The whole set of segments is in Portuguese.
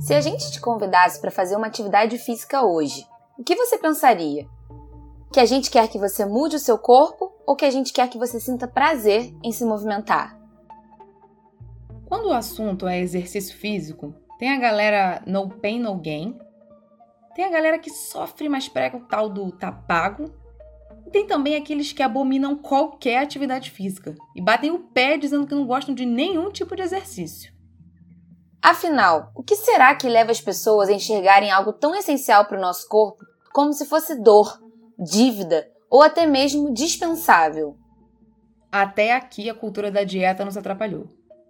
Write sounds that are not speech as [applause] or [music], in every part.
Se a gente te convidasse para fazer uma atividade física hoje, o que você pensaria? Que a gente quer que você mude o seu corpo ou que a gente quer que você sinta prazer em se movimentar? Quando o assunto é exercício físico, tem a galera no pain no gain, tem a galera que sofre, mas prega o tal do tá pago, tem também aqueles que abominam qualquer atividade física e batem o pé dizendo que não gostam de nenhum tipo de exercício. Afinal, o que será que leva as pessoas a enxergarem algo tão essencial para o nosso corpo como se fosse dor, dívida ou até mesmo dispensável? Até aqui a cultura da dieta nos atrapalhou,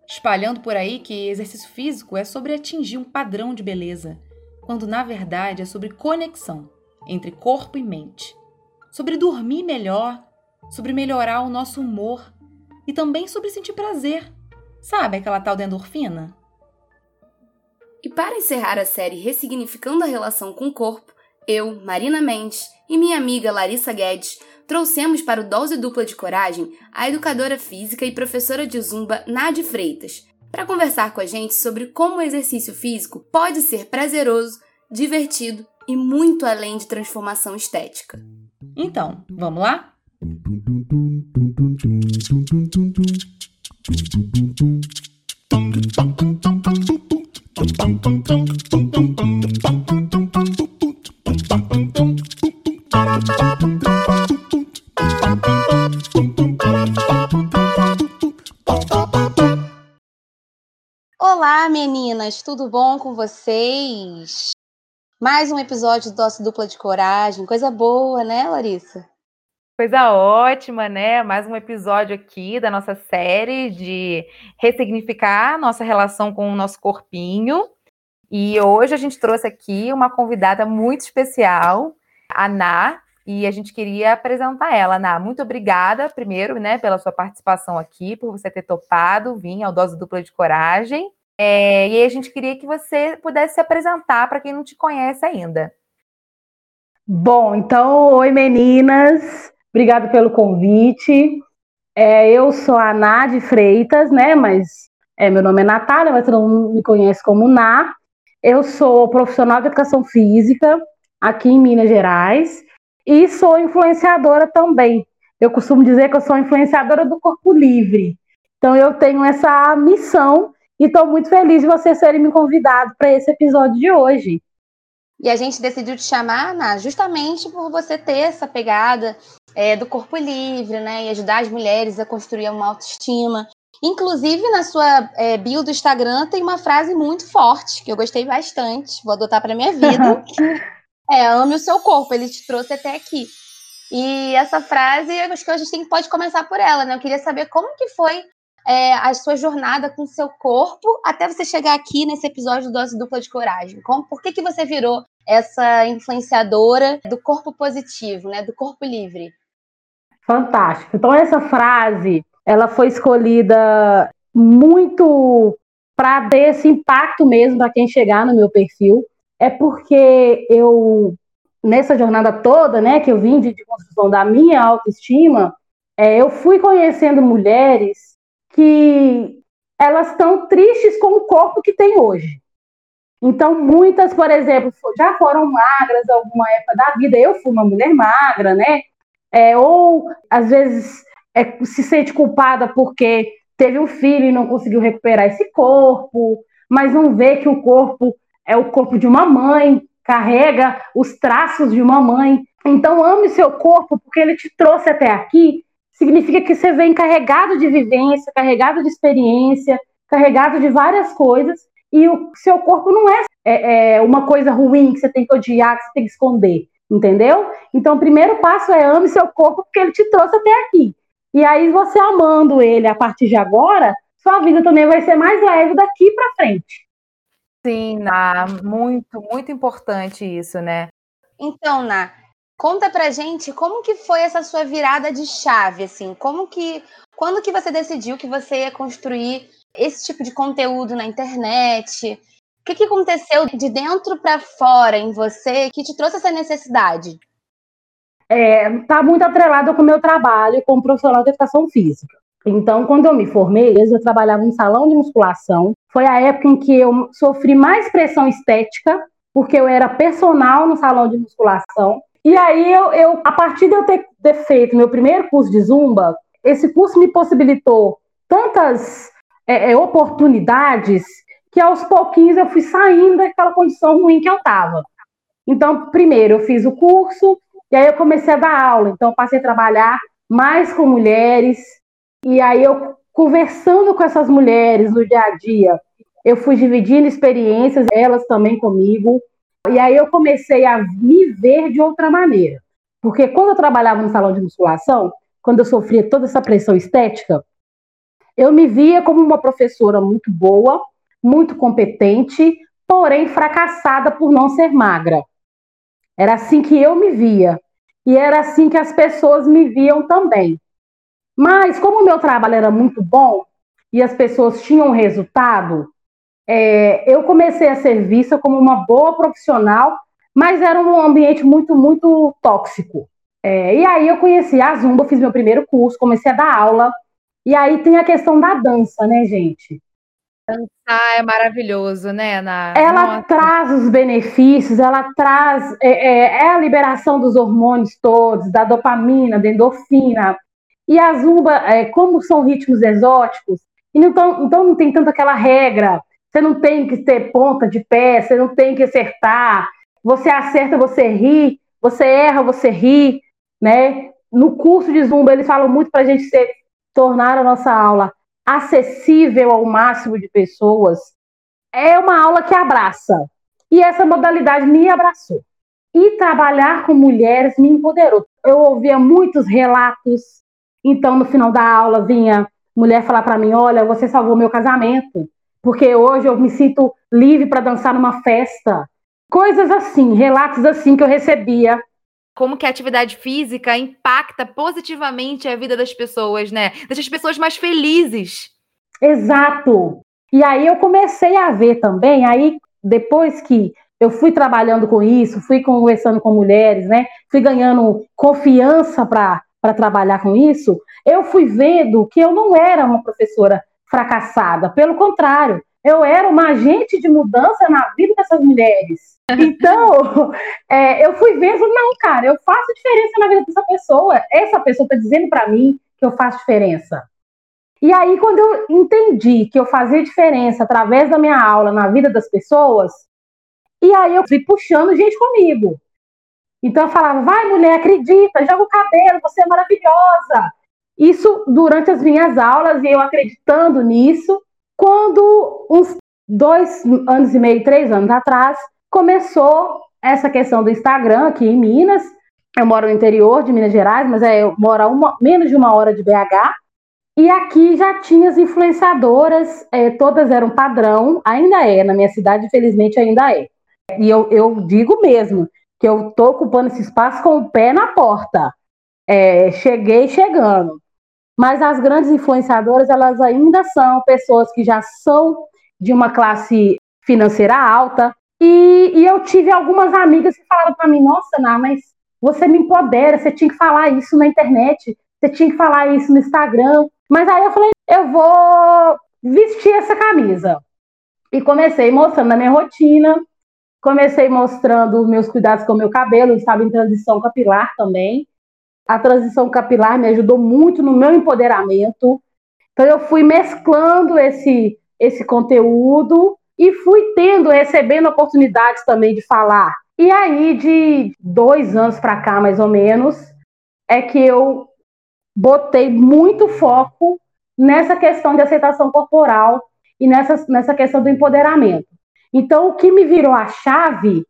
espalhando por aí que exercício físico é sobre atingir um padrão de beleza, quando na verdade é sobre conexão entre corpo e mente, sobre dormir melhor, sobre melhorar o nosso humor e também sobre sentir prazer. Sabe aquela tal de endorfina? E para encerrar a série Ressignificando a Relação com o Corpo, eu, Marina Mendes e minha amiga Larissa Guedes trouxemos para o Dose Dupla de Coragem a educadora física e professora de zumba Nadi Freitas, para conversar com a gente sobre como o exercício físico pode ser prazeroso, divertido e muito além de transformação estética. Então, vamos lá? Olá, meninas, tudo bom com vocês? Mais um episódio do Doce Dupla de Coragem, coisa boa, né, Larissa? Coisa ótima, né? Mais um episódio aqui da nossa série de ressignificar nossa relação com o nosso corpinho. E hoje a gente trouxe aqui uma convidada muito especial, a Ná, e a gente queria apresentar ela. Ná, muito obrigada, primeiro, né, pela sua participação aqui, por você ter topado vir ao Dose Dupla de Coragem. É, e aí a gente queria que você pudesse se apresentar para quem não te conhece ainda. Bom, então, oi meninas, Obrigado pelo convite. É, eu sou a Nádia Freitas, né? Mas é, meu nome é Natália, mas todo mundo me conhece como Ná. Eu sou profissional de educação física aqui em Minas Gerais e sou influenciadora também. Eu costumo dizer que eu sou influenciadora do corpo livre. Então eu tenho essa missão e estou muito feliz de vocês terem me convidado para esse episódio de hoje. E a gente decidiu te chamar, Ana, justamente por você ter essa pegada é, do corpo livre, né? E ajudar as mulheres a construir uma autoestima. Inclusive, na sua é, bio do Instagram tem uma frase muito forte, que eu gostei bastante, vou adotar para minha vida. [laughs] é, ame o seu corpo, ele te trouxe até aqui. E essa frase, eu acho que a gente tem, pode começar por ela, né? Eu queria saber como que foi é, a sua jornada com o seu corpo até você chegar aqui nesse episódio do Dose Dupla de Coragem. Como, por que, que você virou essa influenciadora do corpo positivo, né, do corpo livre? Fantástico. Então essa frase, ela foi escolhida muito para ter esse impacto mesmo para quem chegar no meu perfil. É porque eu nessa jornada toda, né, que eu vim de, de construção da minha autoestima, é, eu fui conhecendo mulheres que elas estão tristes com o corpo que tem hoje. Então, muitas, por exemplo, já foram magras alguma época da vida. Eu fui uma mulher magra, né? É, ou, às vezes, é, se sente culpada porque teve um filho e não conseguiu recuperar esse corpo, mas não vê que o corpo é o corpo de uma mãe, carrega os traços de uma mãe. Então, ame seu corpo porque ele te trouxe até aqui. Significa que você vem carregado de vivência, carregado de experiência, carregado de várias coisas e o seu corpo não é, é, é, uma coisa ruim que você tem que odiar, que você tem que esconder, entendeu? Então, o primeiro passo é ame seu corpo porque ele te trouxe até aqui. E aí, você amando ele a partir de agora, sua vida também vai ser mais leve daqui para frente. Sim, Ná, muito, muito importante isso, né? Então, Ná, conta pra gente como que foi essa sua virada de chave, assim, como que, quando que você decidiu que você ia construir esse tipo de conteúdo na internet? O que, que aconteceu de dentro para fora em você que te trouxe essa necessidade? É, tá muito atrelado com o meu trabalho como profissional de educação física. Então, quando eu me formei, eu trabalhava em salão de musculação. Foi a época em que eu sofri mais pressão estética, porque eu era personal no salão de musculação. E aí, eu, eu a partir de eu ter, ter feito meu primeiro curso de zumba, esse curso me possibilitou tantas é, é, oportunidades que aos pouquinhos eu fui saindo daquela condição ruim que eu estava. Então, primeiro eu fiz o curso e aí eu comecei a dar aula. Então, passei a trabalhar mais com mulheres e aí eu conversando com essas mulheres no dia a dia, eu fui dividindo experiências, elas também comigo. E aí eu comecei a me ver de outra maneira. Porque quando eu trabalhava no salão de musculação, quando eu sofria toda essa pressão estética, eu me via como uma professora muito boa, muito competente, porém fracassada por não ser magra. Era assim que eu me via. E era assim que as pessoas me viam também. Mas, como o meu trabalho era muito bom e as pessoas tinham resultado, é, eu comecei a ser vista como uma boa profissional, mas era um ambiente muito, muito tóxico. É, e aí eu conheci a Zumba, fiz meu primeiro curso, comecei a dar aula. E aí tem a questão da dança, né, gente? Dançar é maravilhoso, né, Ana? Ela Nossa. traz os benefícios, ela traz é, é, é, a liberação dos hormônios todos, da dopamina, da endorfina. E a zumba, é, como são ritmos exóticos, então, então não tem tanto aquela regra. Você não tem que ter ponta de pé, você não tem que acertar. Você acerta, você ri. Você erra, você ri né? No curso de Zumba, eles falam muito para a gente ser, tornar a nossa aula acessível ao máximo de pessoas. É uma aula que abraça. E essa modalidade me abraçou. E trabalhar com mulheres me empoderou. Eu ouvia muitos relatos. Então, no final da aula, vinha mulher falar para mim: Olha, você salvou meu casamento, porque hoje eu me sinto livre para dançar numa festa. Coisas assim, relatos assim que eu recebia como que a atividade física impacta positivamente a vida das pessoas, né? Deixa as pessoas mais felizes. Exato. E aí eu comecei a ver também, aí depois que eu fui trabalhando com isso, fui conversando com mulheres, né? Fui ganhando confiança para trabalhar com isso, eu fui vendo que eu não era uma professora fracassada, pelo contrário, eu era uma agente de mudança na vida dessas mulheres. [laughs] Então, é, eu fui vendo, não, cara, eu faço diferença na vida dessa pessoa. Essa pessoa está dizendo para mim que eu faço diferença. E aí, quando eu entendi que eu fazia diferença através da minha aula na vida das pessoas, e aí eu fui puxando gente comigo. Então eu falava, vai mulher, acredita, joga o cabelo, você é maravilhosa. Isso durante as minhas aulas e eu acreditando nisso. Quando, uns dois anos e meio, três anos atrás, começou essa questão do Instagram aqui em Minas. Eu moro no interior de Minas Gerais, mas é, eu moro a uma, menos de uma hora de BH. E aqui já tinha as influenciadoras, é, todas eram padrão, ainda é, na minha cidade, infelizmente, ainda é. E eu, eu digo mesmo que eu estou ocupando esse espaço com o pé na porta. É, cheguei chegando. Mas as grandes influenciadoras, elas ainda são pessoas que já são de uma classe financeira alta. E, e eu tive algumas amigas que falaram para mim: Nossa, Ná, mas você me empodera, você tinha que falar isso na internet, você tinha que falar isso no Instagram. Mas aí eu falei: Eu vou vestir essa camisa. E comecei mostrando a minha rotina, comecei mostrando meus cuidados com o meu cabelo, estava em transição capilar também. A transição capilar me ajudou muito no meu empoderamento. Então eu fui mesclando esse esse conteúdo e fui tendo, recebendo oportunidades também de falar. E aí, de dois anos para cá, mais ou menos, é que eu botei muito foco nessa questão de aceitação corporal e nessa, nessa questão do empoderamento. Então, o que me virou a chave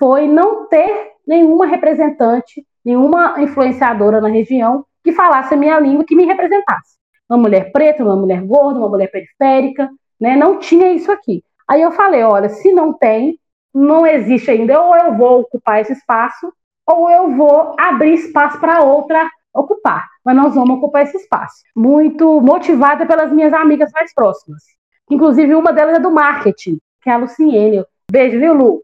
foi não ter nenhuma representante nenhuma influenciadora na região que falasse a minha língua, que me representasse. Uma mulher preta, uma mulher gorda, uma mulher periférica, né? Não tinha isso aqui. Aí eu falei, olha, se não tem, não existe ainda, ou eu vou ocupar esse espaço, ou eu vou abrir espaço para outra ocupar. Mas nós vamos ocupar esse espaço. Muito motivada pelas minhas amigas mais próximas. Inclusive, uma delas é do marketing, que é a Luciene. Beijo, viu, Lu?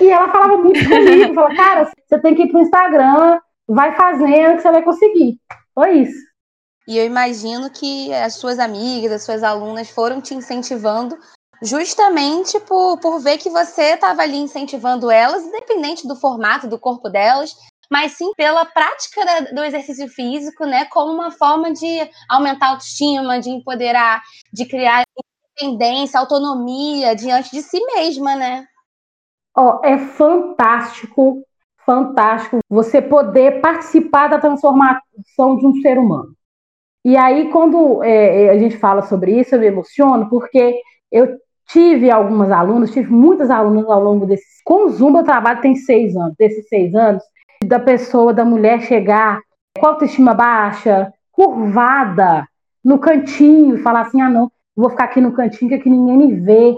E ela falava muito comigo, falava, cara, você tem que ir pro Instagram, vai fazendo que você vai conseguir. Foi isso. E eu imagino que as suas amigas, as suas alunas foram te incentivando justamente por, por ver que você estava ali incentivando elas, independente do formato do corpo delas, mas sim pela prática da, do exercício físico, né, como uma forma de aumentar a autoestima, de empoderar, de criar independência, autonomia diante de si mesma, né? Ó, oh, é fantástico, fantástico você poder participar da transformação de um ser humano. E aí, quando é, é, a gente fala sobre isso, eu me emociono, porque eu tive algumas alunas, tive muitas alunas ao longo desses. Com o Zumba, eu trabalho tem seis anos. Desses seis anos, da pessoa, da mulher chegar com autoestima baixa, curvada, no cantinho, e falar assim: ah, não, vou ficar aqui no cantinho que aqui ninguém me vê.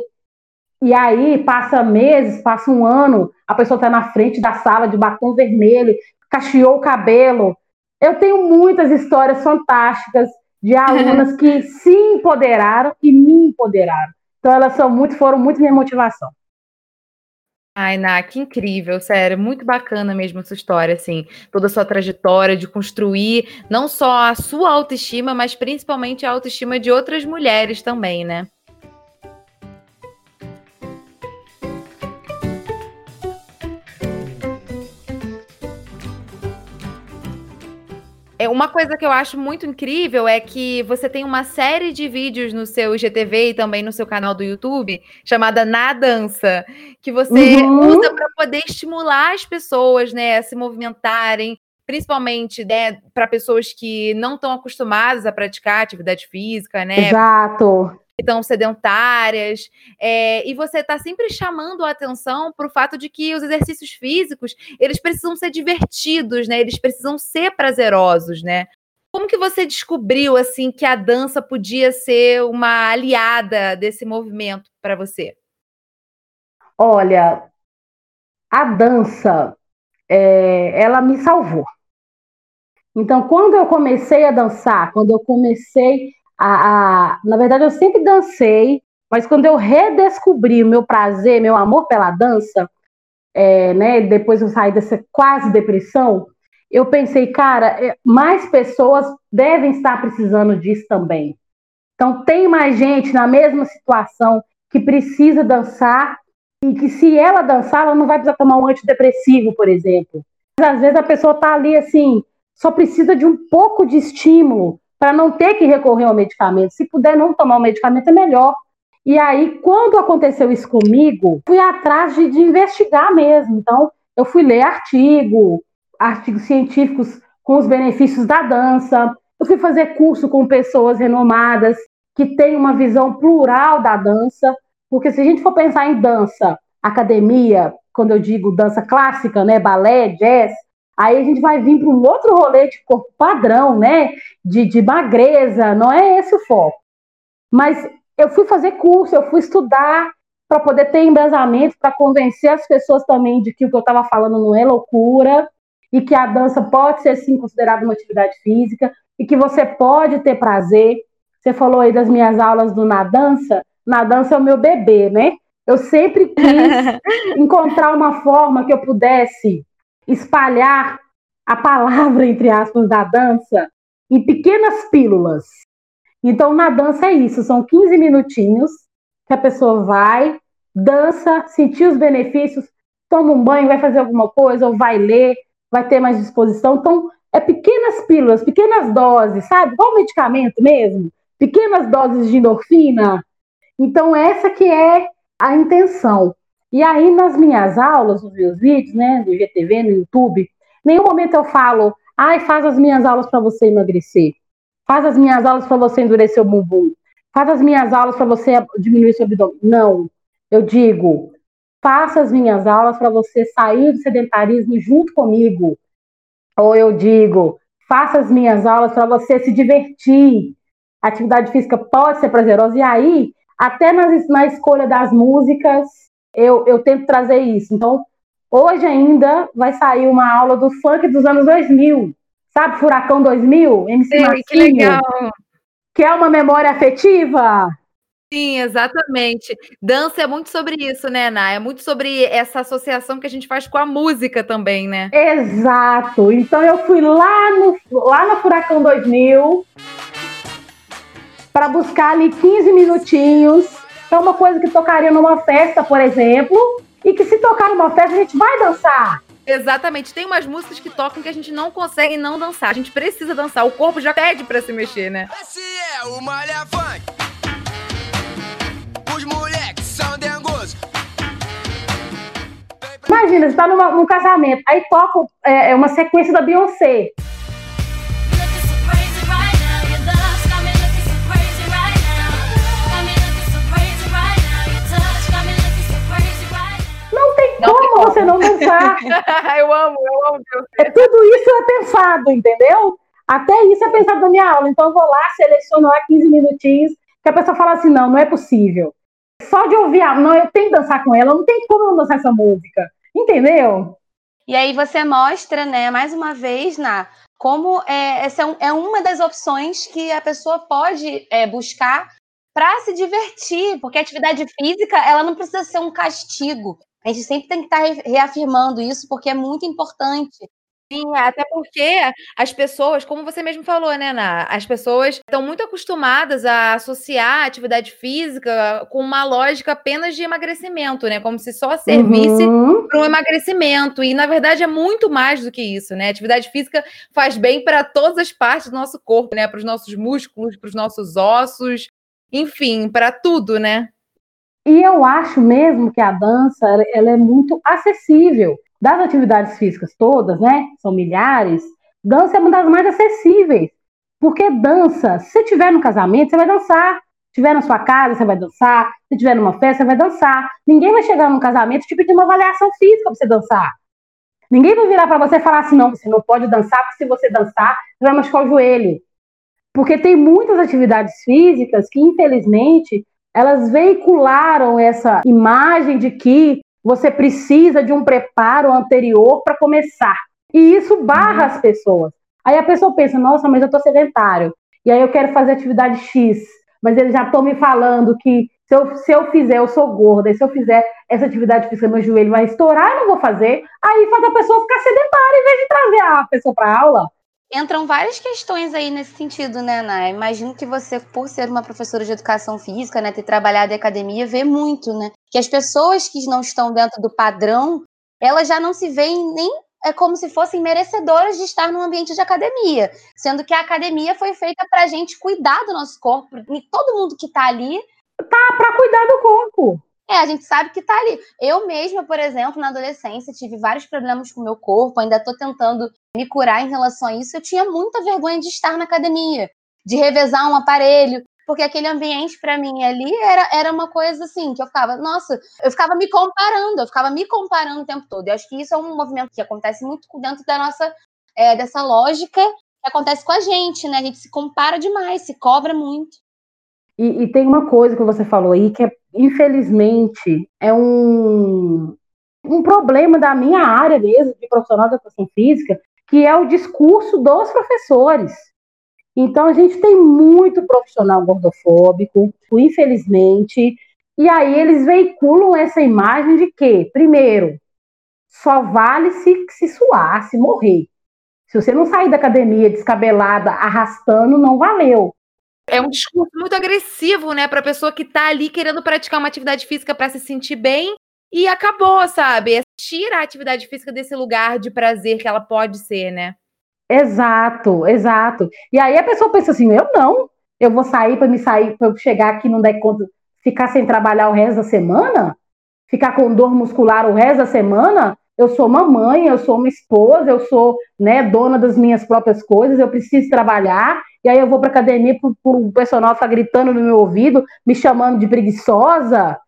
E aí passa meses, passa um ano, a pessoa está na frente da sala de batom vermelho, cacheou o cabelo, eu tenho muitas histórias fantásticas de [laughs] alunas que se empoderaram e me empoderaram. Então elas são muito, foram muito minha motivação. Ai, Ná, que incrível, sério, muito bacana mesmo essa história, assim, toda a sua trajetória de construir não só a sua autoestima, mas principalmente a autoestima de outras mulheres também, né? É, uma coisa que eu acho muito incrível é que você tem uma série de vídeos no seu IGTV e também no seu canal do YouTube chamada Na Dança, que você uhum. usa para poder estimular as pessoas, né, a se movimentarem, principalmente né, para pessoas que não estão acostumadas a praticar atividade física, né? Exato estão sedentárias, é, e você está sempre chamando a atenção para o fato de que os exercícios físicos eles precisam ser divertidos, né? Eles precisam ser prazerosos, né? Como que você descobriu assim que a dança podia ser uma aliada desse movimento para você? Olha, a dança, é, ela me salvou. Então, quando eu comecei a dançar, quando eu comecei a, a, na verdade, eu sempre dancei, mas quando eu redescobri o meu prazer, meu amor pela dança, é, né, depois eu saí dessa quase depressão, eu pensei, cara, é, mais pessoas devem estar precisando disso também. Então, tem mais gente na mesma situação que precisa dançar e que, se ela dançar, ela não vai precisar tomar um antidepressivo, por exemplo. Às vezes a pessoa está ali assim, só precisa de um pouco de estímulo para não ter que recorrer ao medicamento. Se puder não tomar o medicamento, é melhor. E aí, quando aconteceu isso comigo, fui atrás de, de investigar mesmo. Então, eu fui ler artigo, artigos científicos com os benefícios da dança. Eu fui fazer curso com pessoas renomadas que têm uma visão plural da dança, porque se a gente for pensar em dança, academia, quando eu digo dança clássica, né, balé, jazz, Aí a gente vai vir para um outro rolê de corpo padrão, né? De, de magreza, não é esse o foco. Mas eu fui fazer curso, eu fui estudar para poder ter embasamento, para convencer as pessoas também de que o que eu estava falando não é loucura e que a dança pode ser sim considerada uma atividade física e que você pode ter prazer. Você falou aí das minhas aulas do na dança, na dança é o meu bebê, né? Eu sempre quis [laughs] encontrar uma forma que eu pudesse espalhar a palavra, entre aspas, da dança em pequenas pílulas. Então, na dança é isso, são 15 minutinhos que a pessoa vai, dança, sentir os benefícios, toma um banho, vai fazer alguma coisa, ou vai ler, vai ter mais disposição. Então, é pequenas pílulas, pequenas doses, sabe? Igual medicamento mesmo, pequenas doses de endorfina. Então, essa que é a intenção. E aí, nas minhas aulas, nos meus vídeos, né, do IGTV, no YouTube, nenhum momento eu falo, ai, faz as minhas aulas para você emagrecer. Faz as minhas aulas para você endurecer o bumbum. Faz as minhas aulas para você diminuir seu abdômen. Não. Eu digo, faça as minhas aulas para você sair do sedentarismo junto comigo. Ou eu digo, faça as minhas aulas para você se divertir. Atividade física pode ser prazerosa. E aí, até na, na escolha das músicas, eu, eu tento trazer isso. Então, hoje ainda vai sair uma aula do funk dos anos 2000, sabe? Furacão 2000, MC Sim, Marcinho, que legal. Que é uma memória afetiva. Sim, exatamente. Dança é muito sobre isso, né, Ná? É muito sobre essa associação que a gente faz com a música também, né? Exato. Então eu fui lá no, lá no Furacão 2000 para buscar ali 15 minutinhos. É uma coisa que tocaria numa festa, por exemplo, e que se tocar numa festa a gente vai dançar. Exatamente. Tem umas músicas que tocam que a gente não consegue não dançar. A gente precisa dançar. O corpo já pede para se mexer, né? Esse é o Malha Funk. Imagina, você tá numa, num casamento, aí toca é, é uma sequência da Beyoncé. Não tem não como tem você não dançar. [laughs] eu amo, eu amo. É, tudo isso é pensado, entendeu? Até isso é pensado na minha aula. Então eu vou lá, seleciono lá 15 minutinhos, que a pessoa fala assim, não, não é possível. Só de ouvir, não, eu tenho que dançar com ela, não tem como não dançar essa música. Entendeu? E aí você mostra, né, mais uma vez, na como é, essa é, é uma das opções que a pessoa pode é, buscar para se divertir, porque a atividade física ela não precisa ser um castigo. A gente sempre tem que estar tá reafirmando isso, porque é muito importante. Sim, até porque as pessoas, como você mesmo falou, né, Ana? As pessoas estão muito acostumadas a associar a atividade física com uma lógica apenas de emagrecimento, né? Como se só servisse uhum. para um emagrecimento. E, na verdade, é muito mais do que isso, né? A atividade física faz bem para todas as partes do nosso corpo, né? Para os nossos músculos, para os nossos ossos, enfim, para tudo, né? E eu acho mesmo que a dança ela é muito acessível das atividades físicas todas, né? São milhares. Dança é uma das mais acessíveis. Porque dança, se estiver no casamento, você vai dançar. Se estiver na sua casa, você vai dançar. Se estiver numa festa, você vai dançar. Ninguém vai chegar num casamento e te pedir uma avaliação física para você dançar. Ninguém vai virar para você e falar assim: não, você não pode dançar, porque se você dançar, você vai machucar o joelho. Porque tem muitas atividades físicas que, infelizmente, elas veicularam essa imagem de que você precisa de um preparo anterior para começar. E isso barra uhum. as pessoas. Aí a pessoa pensa, nossa, mas eu estou sedentário. E aí eu quero fazer atividade X. Mas eles já estão me falando que se eu, se eu fizer, eu sou gorda. E se eu fizer essa atividade física, meu joelho vai estourar, eu não vou fazer. Aí faz a pessoa ficar sedentária em vez de trazer a pessoa para aula entram várias questões aí nesse sentido, né, Ana? Imagino que você, por ser uma professora de educação física, né, ter trabalhado em academia, vê muito, né? Que as pessoas que não estão dentro do padrão, elas já não se veem nem é como se fossem merecedoras de estar num ambiente de academia, sendo que a academia foi feita para a gente cuidar do nosso corpo, e todo mundo que está ali tá para cuidar do corpo. É, a gente sabe que tá ali. Eu mesma, por exemplo, na adolescência, tive vários problemas com o meu corpo, ainda tô tentando me curar em relação a isso. Eu tinha muita vergonha de estar na academia, de revezar um aparelho, porque aquele ambiente para mim ali era, era uma coisa assim, que eu ficava, nossa, eu ficava me comparando, eu ficava me comparando o tempo todo. Eu acho que isso é um movimento que acontece muito dentro da nossa, é, dessa lógica que acontece com a gente, né? A gente se compara demais, se cobra muito. E, e, tem uma coisa que você falou aí que, é, infelizmente, é um, um problema da minha área mesmo, de profissional da educação física, que é o discurso dos professores. Então, a gente tem muito profissional gordofóbico, infelizmente, e aí eles veiculam essa imagem de que, primeiro, só vale se, se suar, se morrer. Se você não sair da academia descabelada, arrastando, não valeu. É um discurso muito agressivo, né, para a pessoa que está ali querendo praticar uma atividade física para se sentir bem e acabou, sabe? Tira a atividade física desse lugar de prazer que ela pode ser, né? Exato, exato. E aí a pessoa pensa assim: eu não, eu vou sair para me sair, para eu chegar aqui não der conta, ficar sem trabalhar o resto da semana, ficar com dor muscular o resto da semana. Eu sou mamãe, eu sou uma esposa, eu sou né, dona das minhas próprias coisas, eu preciso trabalhar e aí eu vou para academia por o personal ficar gritando no meu ouvido, me chamando de preguiçosa.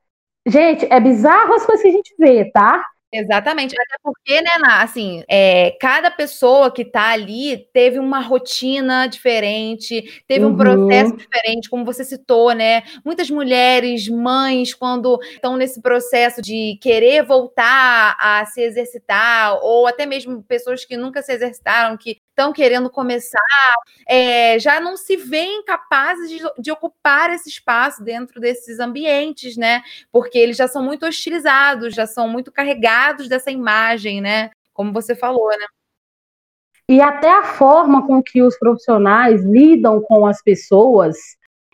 Gente, é bizarro as coisas que a gente vê, tá? Exatamente, até porque, né, assim, é, cada pessoa que tá ali teve uma rotina diferente, teve uhum. um processo diferente, como você citou, né? Muitas mulheres, mães, quando estão nesse processo de querer voltar a se exercitar, ou até mesmo pessoas que nunca se exercitaram, que estão querendo começar, é, já não se veem capazes de, de, ocupar esse espaço dentro desses ambientes, né? Porque eles já são muito hostilizados, já são muito carregados dessa imagem, né? Como você falou, né? E até a forma com que os profissionais lidam com as pessoas.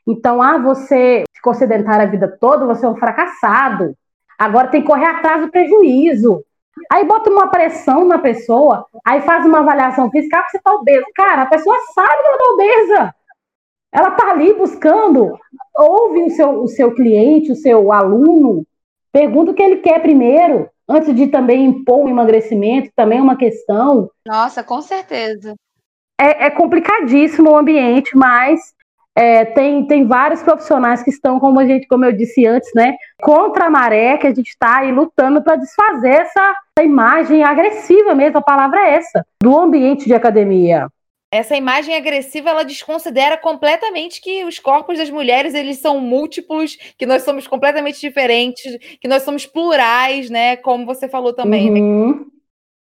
Então, ah, você ficou sedentário a vida toda, você é um fracassado. Agora tem que correr atrás do prejuízo. Aí bota uma pressão na pessoa, aí faz uma avaliação física, ah, você tá obesa. Cara, a pessoa sabe que ela tá obesa. Ela tá ali buscando, ouve o seu, o seu cliente, o seu aluno, pergunta o que ele quer primeiro, antes de também impor o emagrecimento, também é uma questão. Nossa, com certeza. É, é complicadíssimo o ambiente, mas é, tem, tem vários profissionais que estão, como a gente, como eu disse antes, né, contra a maré, que a gente está aí lutando para desfazer essa, essa imagem agressiva mesmo, a palavra é essa, do ambiente de academia essa imagem agressiva ela desconsidera completamente que os corpos das mulheres eles são múltiplos, que nós somos completamente diferentes, que nós somos plurais, né? Como você falou também. Né? Uhum. Né?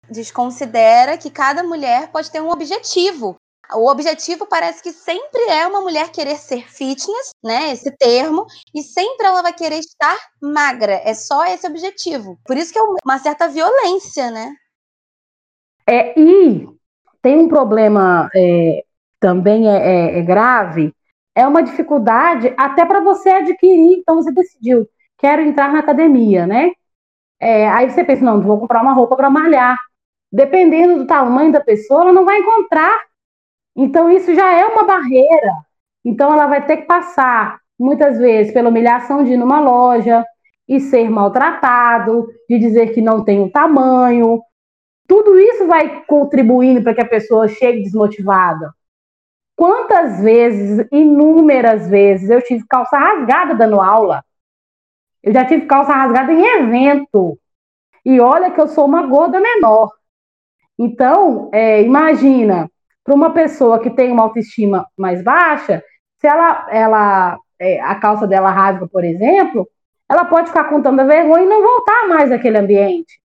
Desconsidera que cada mulher pode ter um objetivo. O objetivo parece que sempre é uma mulher querer ser fitness, né? Esse termo, e sempre ela vai querer estar magra. É só esse objetivo. Por isso que é uma certa violência, né? É, e tem um problema é, também é, é, é, grave, é uma dificuldade até para você adquirir. Então você decidiu, quero entrar na academia, né? É, aí você pensa, não, vou comprar uma roupa para malhar. Dependendo do tamanho da pessoa, ela não vai encontrar então, isso já é uma barreira. Então, ela vai ter que passar, muitas vezes, pela humilhação de ir numa loja e ser maltratado, de dizer que não tem o tamanho. Tudo isso vai contribuindo para que a pessoa chegue desmotivada. Quantas vezes, inúmeras vezes, eu tive calça rasgada dando aula. Eu já tive calça rasgada em evento. E olha que eu sou uma gorda menor. Então, é, imagina, para uma pessoa que tem uma autoestima mais baixa, se ela, ela é, a calça dela rasga, por exemplo, ela pode ficar com tanta vergonha e não voltar mais àquele ambiente.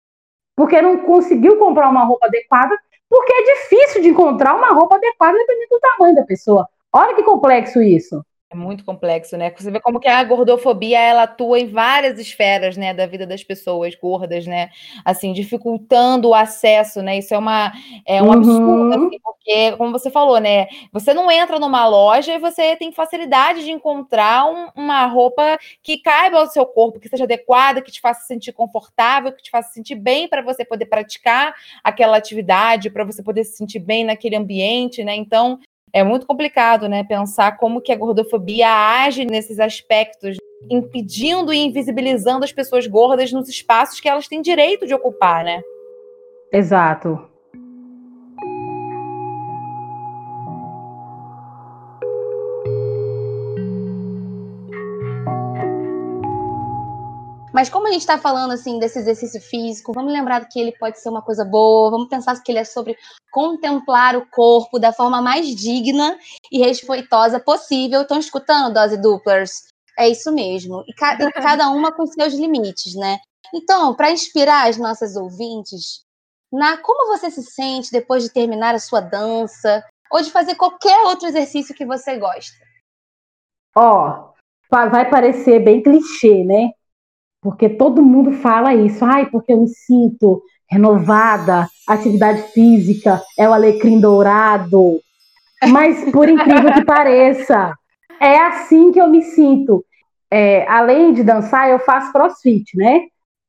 Porque não conseguiu comprar uma roupa adequada, porque é difícil de encontrar uma roupa adequada dependendo do tamanho da pessoa. Olha que complexo isso. É muito complexo, né? Você vê como que a gordofobia ela atua em várias esferas, né, da vida das pessoas gordas, né? Assim, dificultando o acesso, né? Isso é uma é um uhum. absurdo, assim, porque como você falou, né? Você não entra numa loja e você tem facilidade de encontrar um, uma roupa que caiba ao seu corpo, que seja adequada, que te faça sentir confortável, que te faça sentir bem para você poder praticar aquela atividade, para você poder se sentir bem naquele ambiente, né? Então, é muito complicado, né? Pensar como que a gordofobia age nesses aspectos, impedindo e invisibilizando as pessoas gordas nos espaços que elas têm direito de ocupar, né? Exato. Mas como a gente está falando assim desse exercício físico, vamos lembrar que ele pode ser uma coisa boa, vamos pensar que ele é sobre contemplar o corpo da forma mais digna e respeitosa possível. Estão escutando, dose duplers? É isso mesmo. E, ca e cada uma com seus limites, né? Então, para inspirar as nossas ouvintes, na como você se sente depois de terminar a sua dança ou de fazer qualquer outro exercício que você gosta? Ó, oh, vai parecer bem clichê, né? Porque todo mundo fala isso. Ai, porque eu me sinto renovada, atividade física é o alecrim dourado. Mas, por incrível que pareça, é assim que eu me sinto. É, além de dançar, eu faço crossfit, né?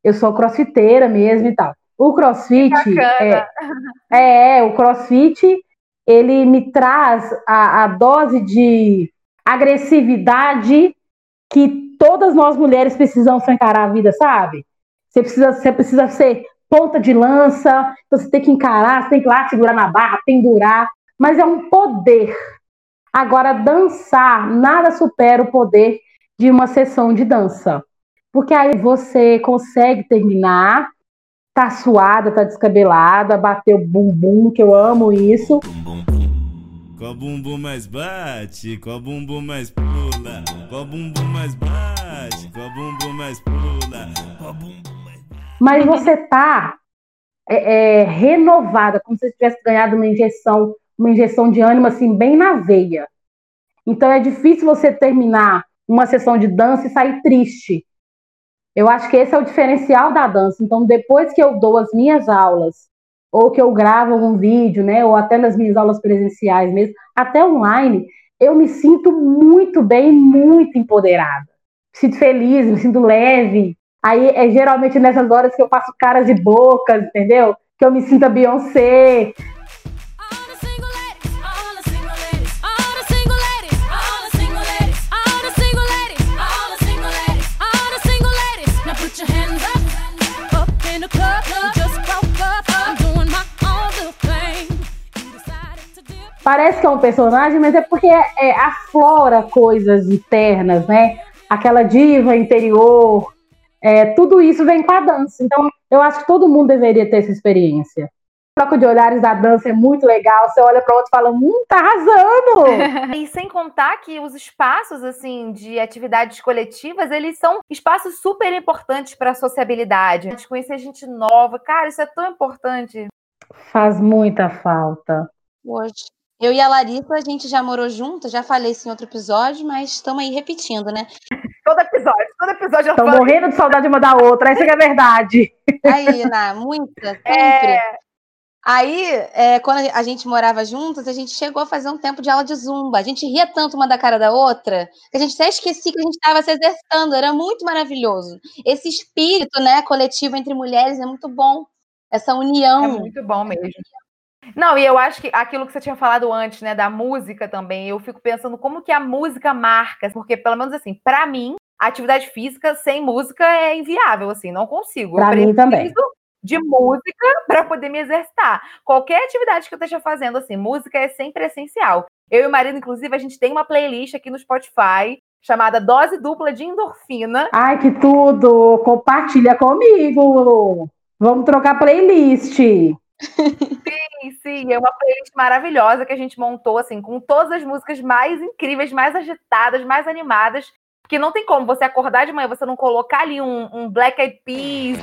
Eu sou crossfiteira mesmo e tal. O crossfit. É, é, é, o crossfit, ele me traz a, a dose de agressividade que todas nós mulheres precisamos encarar a vida, sabe? Você precisa, você precisa ser ponta de lança, você tem que encarar, você tem que ir lá segurar na barra, pendurar, mas é um poder. Agora, dançar nada supera o poder de uma sessão de dança. Porque aí você consegue terminar, tá suada, tá descabelada, bateu bumbum, que eu amo isso. Bum, bum. Qual bumbum mais bate, qual bumbum mais pula, qual bumbum mais bate, qual bumbum mais pula, qual bumbum mais Mas você tá é, é, renovada, como se você tivesse ganhado uma injeção uma injeção de ânimo assim bem na veia. Então é difícil você terminar uma sessão de dança e sair triste. Eu acho que esse é o diferencial da dança. Então, depois que eu dou as minhas aulas, ou que eu gravo algum vídeo, né, ou até nas minhas aulas presenciais mesmo, até online, eu me sinto muito bem, muito empoderada. Me sinto feliz, me sinto leve. Aí é geralmente nessas horas que eu faço caras e bocas, entendeu? Que eu me sinto a Beyoncé, que é um personagem, mas é porque é, é, aflora coisas internas, né? Aquela diva interior, é, tudo isso vem com a dança. Então, eu acho que todo mundo deveria ter essa experiência. A troca de olhares da dança é muito legal. Você olha para o outro e fala, hum, tá arrasando! [laughs] e sem contar que os espaços, assim, de atividades coletivas, eles são espaços super importantes para a sociabilidade. De conhecer gente nova. Cara, isso é tão importante. Faz muita falta. Hoje. Eu e a Larissa, a gente já morou junto, já falei isso em outro episódio, mas estamos aí repetindo, né? Todo episódio, todo episódio eu Estão morrendo de saudade uma da outra, essa é a verdade. Aí, Ná, muita, [laughs] sempre. É... Aí, é, quando a gente morava juntas, a gente chegou a fazer um tempo de aula de zumba. A gente ria tanto uma da cara da outra, que a gente até esquecia que a gente estava se exercitando. Era muito maravilhoso. Esse espírito, né, coletivo entre mulheres é muito bom. Essa união. É muito bom mesmo. Não, e eu acho que aquilo que você tinha falado antes, né, da música também, eu fico pensando como que a música marca, porque pelo menos assim, para mim, a atividade física sem música é inviável, assim, não consigo. Pra eu mim também. de música [laughs] para poder me exercitar. Qualquer atividade que eu esteja fazendo, assim, música é sempre essencial. Eu e o marido, inclusive, a gente tem uma playlist aqui no Spotify chamada Dose Dupla de Endorfina. Ai, que tudo! Compartilha comigo! Vamos trocar playlist. Sim, [laughs] sim, é uma playlist maravilhosa que a gente montou, assim, com todas as músicas mais incríveis, mais agitadas, mais animadas, que não tem como você acordar de manhã, você não colocar ali um, um Black Eyed Peas.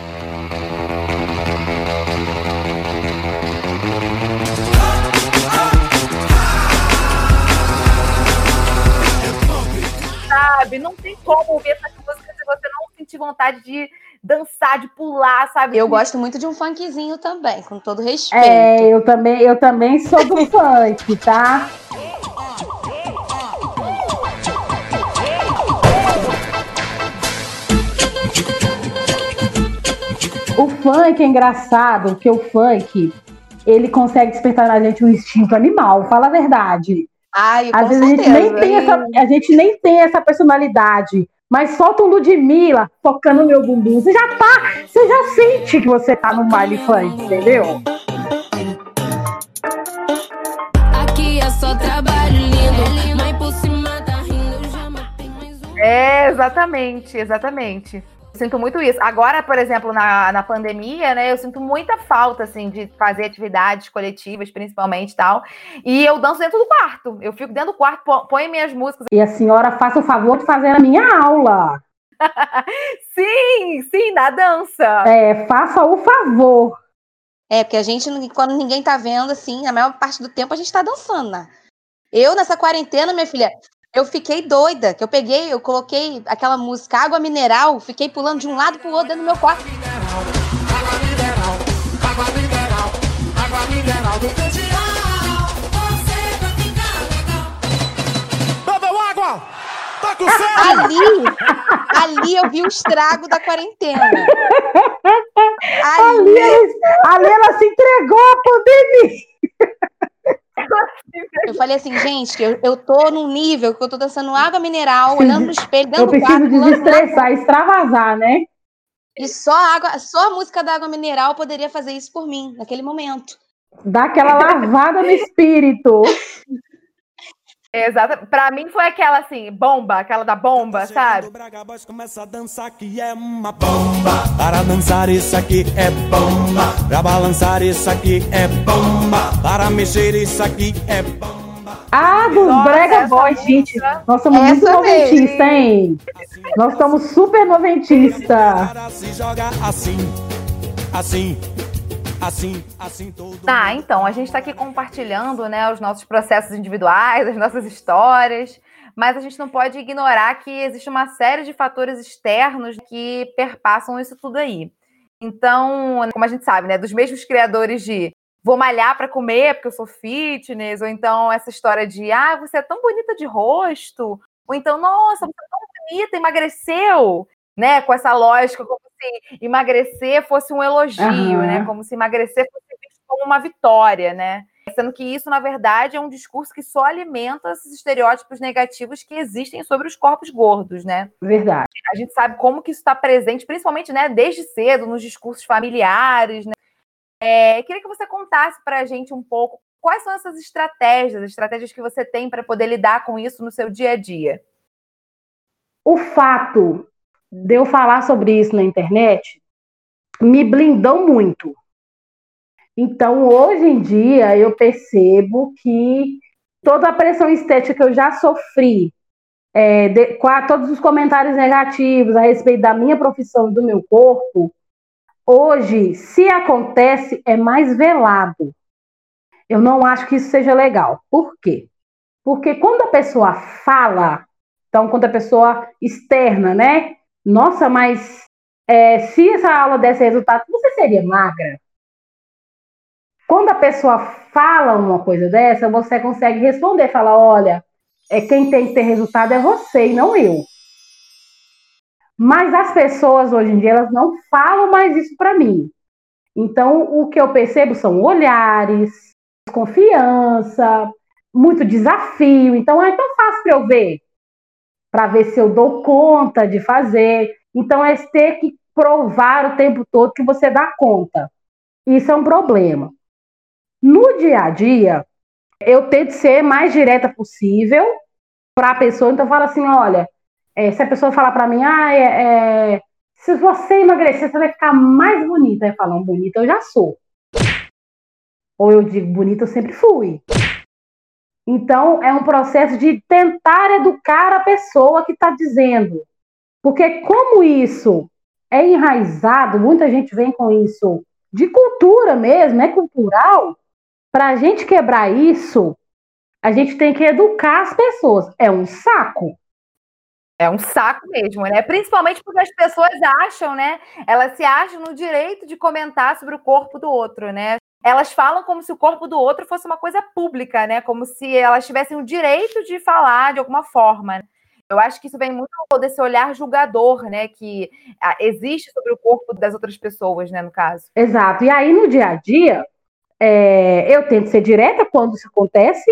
Sabe? Não tem como ouvir essas músicas se você não sentir vontade de dançar, de pular, sabe? Eu gosto muito de um funkzinho também, com todo respeito. É, eu também, eu também sou do funk, tá? O funk é engraçado, porque o funk ele consegue despertar na gente um instinto animal, fala a verdade. Ai, Às vezes certeza. a gente, nem tem essa, a gente nem tem essa personalidade mas solta um Ludmilla tocando meu bumbum. Você já tá, você já sente que você tá no baile funk, entendeu? Aqui é só trabalho lindo, mãe por cima tá rindo, já matei mais um. É, exatamente, exatamente sinto muito isso. Agora, por exemplo, na, na pandemia, né, eu sinto muita falta, assim, de fazer atividades coletivas, principalmente tal. E eu danço dentro do quarto. Eu fico dentro do quarto, ponho minhas músicas. E a senhora faça o favor de fazer a minha aula. [laughs] sim, sim, na dança. É, faça o favor. É, porque a gente, quando ninguém tá vendo, assim, a maior parte do tempo a gente tá dançando, né? Eu, nessa quarentena, minha filha, eu fiquei doida, que eu peguei, eu coloquei aquela música Água Mineral, fiquei pulando de um lado pro outro dentro do meu quarto. Água mineral, água mineral, água mineral do Bebeu água! Tá com sede? Ali, ali eu vi o estrago da quarentena. [laughs] Ali, ali, ali ela se entregou à pandemia. Eu falei assim, gente, eu, eu tô num nível que eu tô dançando água mineral, olhando no espelho, dentro Eu preciso desestressar, extravasar, né? E só a, água, só a música da água mineral poderia fazer isso por mim, naquele momento. Dá aquela lavada no espírito. [laughs] Exato. Pra mim foi aquela assim, bomba, aquela da bomba, sabe? Braga Boys começa a dançar que é uma bomba. Para dançar isso aqui é bomba. Pra balançar isso aqui é bomba. Para mexer isso aqui é bomba. Ah, dos Nossa, Brega Boys, gente. Nós somos muito noventistas, hein? Nós somos super noventistas. Se joga assim, assim. Assim, assim todo Tá, então, a gente está aqui compartilhando, né, os nossos processos individuais, as nossas histórias, mas a gente não pode ignorar que existe uma série de fatores externos que perpassam isso tudo aí. Então, como a gente sabe, né, dos mesmos criadores de vou malhar para comer porque eu sou fitness, ou então essa história de ah, você é tão bonita de rosto, ou então, nossa, você é tão bonita, emagreceu, né? Com essa lógica, como se emagrecer fosse um elogio, uhum. né? Como se emagrecer fosse visto como uma vitória, né? Sendo que isso, na verdade, é um discurso que só alimenta esses estereótipos negativos que existem sobre os corpos gordos, né? Verdade. A gente sabe como que isso está presente, principalmente, né, desde cedo, nos discursos familiares, né? É, queria que você contasse para a gente um pouco quais são essas estratégias, as estratégias que você tem para poder lidar com isso no seu dia a dia. O fato de eu falar sobre isso na internet me blindou muito. Então, hoje em dia, eu percebo que toda a pressão estética que eu já sofri, é, de, a, todos os comentários negativos a respeito da minha profissão e do meu corpo, hoje, se acontece, é mais velado. Eu não acho que isso seja legal. Por quê? Porque quando a pessoa fala, então, quando a pessoa externa, né? Nossa, mas é, se essa aula desse resultado, você seria magra? Quando a pessoa fala uma coisa dessa, você consegue responder, falar, olha, é quem tem que ter resultado é você e não eu. Mas as pessoas hoje em dia elas não falam mais isso para mim. Então o que eu percebo são olhares, confiança, muito desafio. Então é tão fácil para eu ver, para ver se eu dou conta de fazer. Então é ter que provar o tempo todo que você dá conta. Isso é um problema. No dia a dia, eu tento ser mais direta possível para a pessoa. Então, falo assim: olha, é, se a pessoa falar para mim, ah, é, é, se você emagrecer, você vai ficar mais bonita. Eu falo, bonita eu já sou. Ou eu digo, bonita eu sempre fui. Então, é um processo de tentar educar a pessoa que está dizendo. Porque, como isso é enraizado, muita gente vem com isso de cultura mesmo, é cultural, para a gente quebrar isso, a gente tem que educar as pessoas. É um saco. É um saco mesmo, né? Principalmente porque as pessoas acham, né? Elas se acham no direito de comentar sobre o corpo do outro, né? Elas falam como se o corpo do outro fosse uma coisa pública, né? Como se elas tivessem o direito de falar de alguma forma. Eu acho que isso vem muito desse olhar julgador, né? Que ah, existe sobre o corpo das outras pessoas, né? No caso. Exato. E aí, no dia a dia, é, eu tento ser direta quando isso acontece.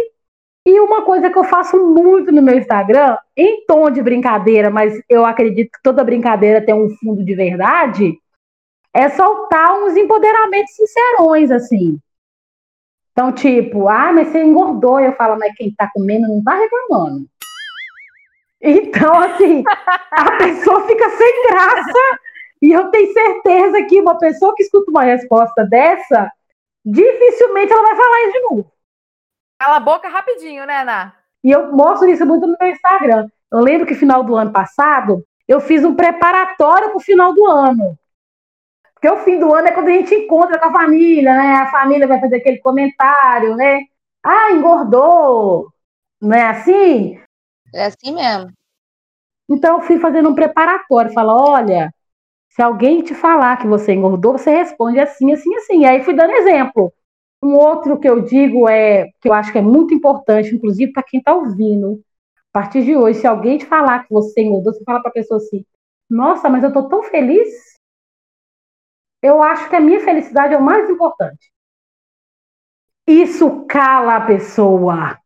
E uma coisa que eu faço muito no meu Instagram, em tom de brincadeira, mas eu acredito que toda brincadeira tem um fundo de verdade, é soltar uns empoderamentos sincerões, assim. Então, tipo, ah, mas você engordou. Eu falo, mas quem tá comendo não tá reclamando. Então, assim, a [laughs] pessoa fica sem graça. E eu tenho certeza que uma pessoa que escuta uma resposta dessa dificilmente ela vai falar isso de novo. Cala a boca rapidinho, né, Ana? E eu mostro isso muito no meu Instagram. Eu lembro que final do ano passado, eu fiz um preparatório para o final do ano. Porque o fim do ano é quando a gente encontra com a família, né? A família vai fazer aquele comentário, né? Ah, engordou. Não é assim? É assim mesmo. Então eu fui fazendo um preparatório, fala, olha, se alguém te falar que você engordou, você responde assim, assim, assim. E aí fui dando exemplo. Um outro que eu digo é que eu acho que é muito importante, inclusive para quem está ouvindo. A partir de hoje, se alguém te falar que você engordou, você fala para a pessoa assim: Nossa, mas eu estou tão feliz. Eu acho que a minha felicidade é o mais importante. Isso cala a pessoa.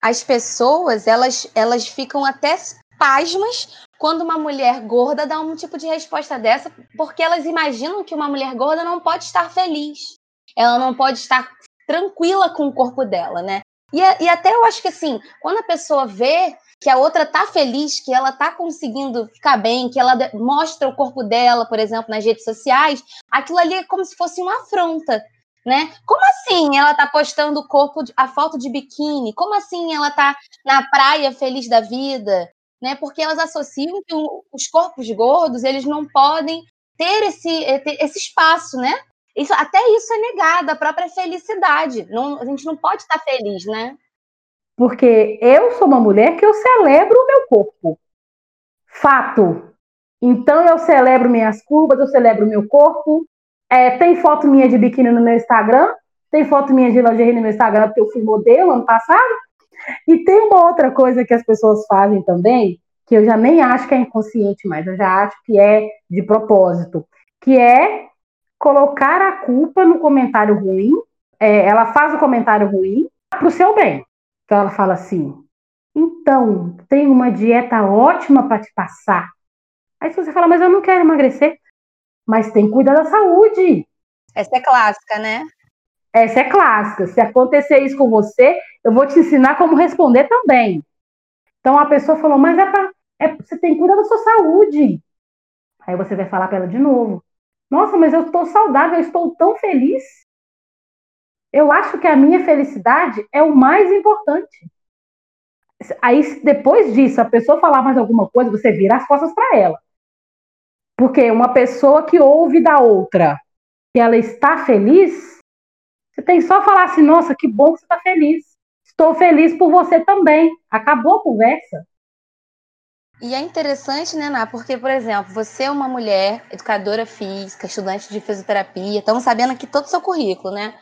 As pessoas, elas, elas ficam até pasmas quando uma mulher gorda dá um tipo de resposta dessa, porque elas imaginam que uma mulher gorda não pode estar feliz. Ela não pode estar tranquila com o corpo dela, né? E, e até eu acho que assim, quando a pessoa vê que a outra tá feliz, que ela tá conseguindo ficar bem, que ela mostra o corpo dela, por exemplo, nas redes sociais, aquilo ali é como se fosse uma afronta, né? Como assim ela tá postando o corpo, a foto de biquíni? Como assim ela tá na praia feliz da vida? né? Porque elas associam que os corpos gordos eles não podem ter esse, eh, esse espaço, né? Isso, até isso é negado, a própria felicidade. Não, a gente não pode estar feliz, né? Porque eu sou uma mulher que eu celebro o meu corpo. Fato. Então eu celebro minhas curvas, eu celebro o meu corpo. É, tem foto minha de biquíni no meu Instagram, tem foto minha de lingerie no meu Instagram, porque eu fui modelo ano passado. E tem uma outra coisa que as pessoas fazem também, que eu já nem acho que é inconsciente mais, eu já acho que é de propósito, que é colocar a culpa no comentário ruim. É, ela faz o comentário ruim para o seu bem. Então ela fala assim: então, tem uma dieta ótima para te passar. Aí você fala, mas eu não quero emagrecer, mas tem que cuidar da saúde. Essa é clássica, né? Essa é clássica. Se acontecer isso com você, eu vou te ensinar como responder também. Então a pessoa falou, mas é para é, você tem que cuidar da sua saúde. Aí você vai falar para ela de novo. Nossa, mas eu estou saudável, eu estou tão feliz. Eu acho que a minha felicidade é o mais importante. Aí, depois disso, a pessoa falar mais alguma coisa, você vira as costas para ela. Porque uma pessoa que ouve da outra que ela está feliz, você tem só falar assim: nossa, que bom que você está feliz. Estou feliz por você também. Acabou a conversa. E é interessante, né, Ná? Porque, por exemplo, você é uma mulher, educadora física, estudante de fisioterapia, estamos sabendo aqui todo o seu currículo, né?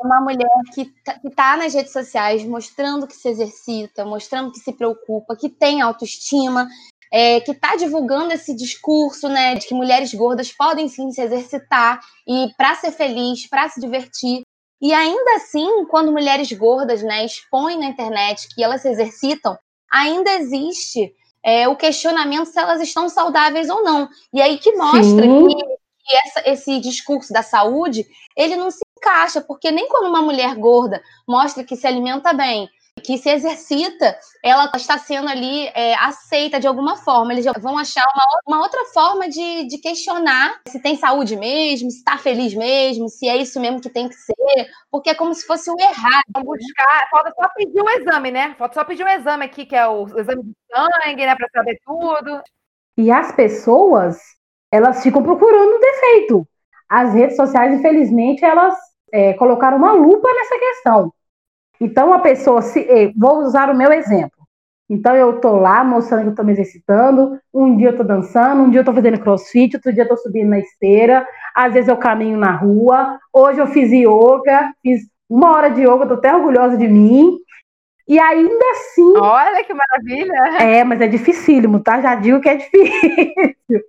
Uma mulher que está tá nas redes sociais mostrando que se exercita, mostrando que se preocupa, que tem autoestima, é, que está divulgando esse discurso, né, de que mulheres gordas podem sim se exercitar e para ser feliz, para se divertir. E ainda assim, quando mulheres gordas, né, expõem na internet que elas se exercitam, ainda existe é, o questionamento se elas estão saudáveis ou não. E aí que mostra que, que essa, esse discurso da saúde, ele não se encaixa, porque nem quando uma mulher gorda mostra que se alimenta bem, que se exercita, ela está sendo ali é, aceita de alguma forma. Eles vão achar uma, uma outra forma de, de, questionar se tem saúde mesmo, se está feliz mesmo, se é isso mesmo que tem que ser, porque é como se fosse o errado. Vamos buscar, falta só pedir o exame, né? Falta só pedir o exame aqui, que é o, o exame de sangue, né, para saber tudo. E as pessoas, elas ficam procurando defeito. As redes sociais, infelizmente, elas é, colocaram uma lupa nessa questão. Então, a pessoa, se, vou usar o meu exemplo. Então, eu estou lá mostrando que eu estou me exercitando. Um dia eu estou dançando, um dia eu estou fazendo crossfit, outro dia eu estou subindo na esteira. Às vezes eu caminho na rua. Hoje eu fiz yoga, fiz uma hora de yoga, estou até orgulhosa de mim. E ainda assim. Olha que maravilha! É, mas é dificílimo, tá? Já digo que é difícil.